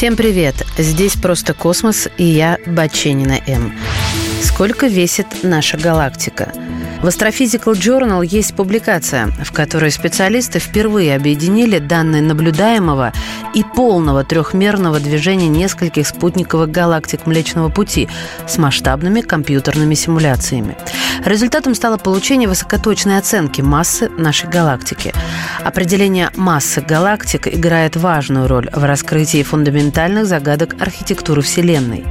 Всем привет! Здесь «Просто космос» и я, Баченина М. Сколько весит наша галактика? В Astrophysical Journal есть публикация, в которой специалисты впервые объединили данные наблюдаемого и полного трехмерного движения нескольких спутниковых галактик Млечного Пути с масштабными компьютерными симуляциями. Результатом стало получение высокоточной оценки массы нашей галактики. Определение массы галактик играет важную роль в раскрытии фундаментальных загадок архитектуры Вселенной.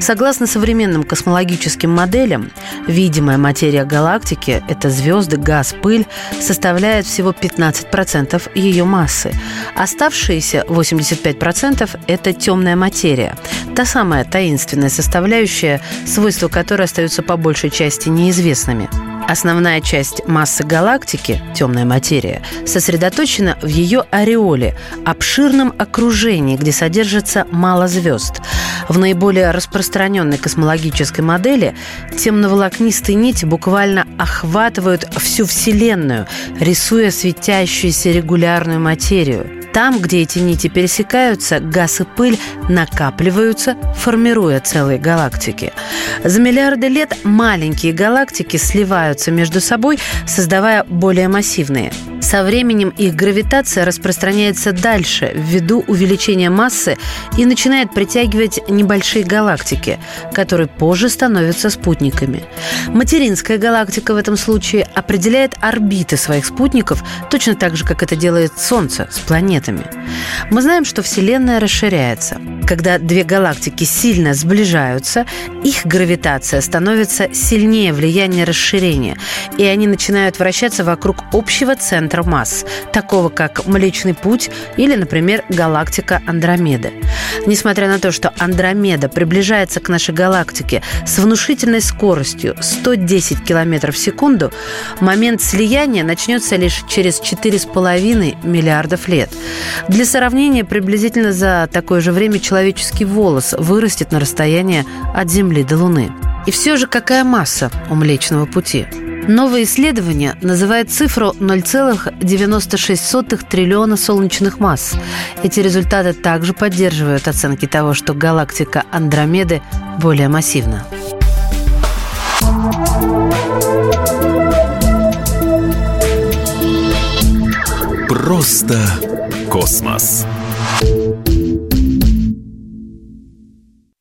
Согласно современным космологическим моделям, видимая материя галактики галактики – это звезды, газ, пыль – составляет всего 15% ее массы. Оставшиеся 85% – это темная материя. Та самая таинственная составляющая, свойства которой остаются по большей части неизвестными. Основная часть массы галактики, темная материя, сосредоточена в ее ореоле, обширном окружении, где содержится мало звезд. В наиболее распространенной космологической модели темноволокнистые нити буквально охватывают всю Вселенную, рисуя светящуюся регулярную материю. Там, где эти нити пересекаются, газ и пыль накапливаются, формируя целые галактики. За миллиарды лет маленькие галактики сливаются между собой, создавая более массивные. Со временем их гравитация распространяется дальше ввиду увеличения массы и начинает притягивать небольшие галактики, которые позже становятся спутниками. Материнская галактика в этом случае определяет орбиты своих спутников точно так же, как это делает Солнце с планетами. Мы знаем, что Вселенная расширяется. Когда две галактики сильно сближаются, их гравитация становится сильнее влияния расширения, и они начинают вращаться вокруг общего центра масс, такого как Млечный Путь или, например, галактика Андромеды. Несмотря на то, что Андромеда приближается к нашей галактике с внушительной скоростью 110 км в секунду, момент слияния начнется лишь через 4,5 миллиардов лет. Для сравнения, приблизительно за такое же время человеческий волос вырастет на расстояние от Земли до Луны. И все же какая масса у Млечного Пути? Новое исследование называет цифру 0,96 триллиона солнечных масс. Эти результаты также поддерживают оценки того, что галактика Андромеды более массивна. Просто космос.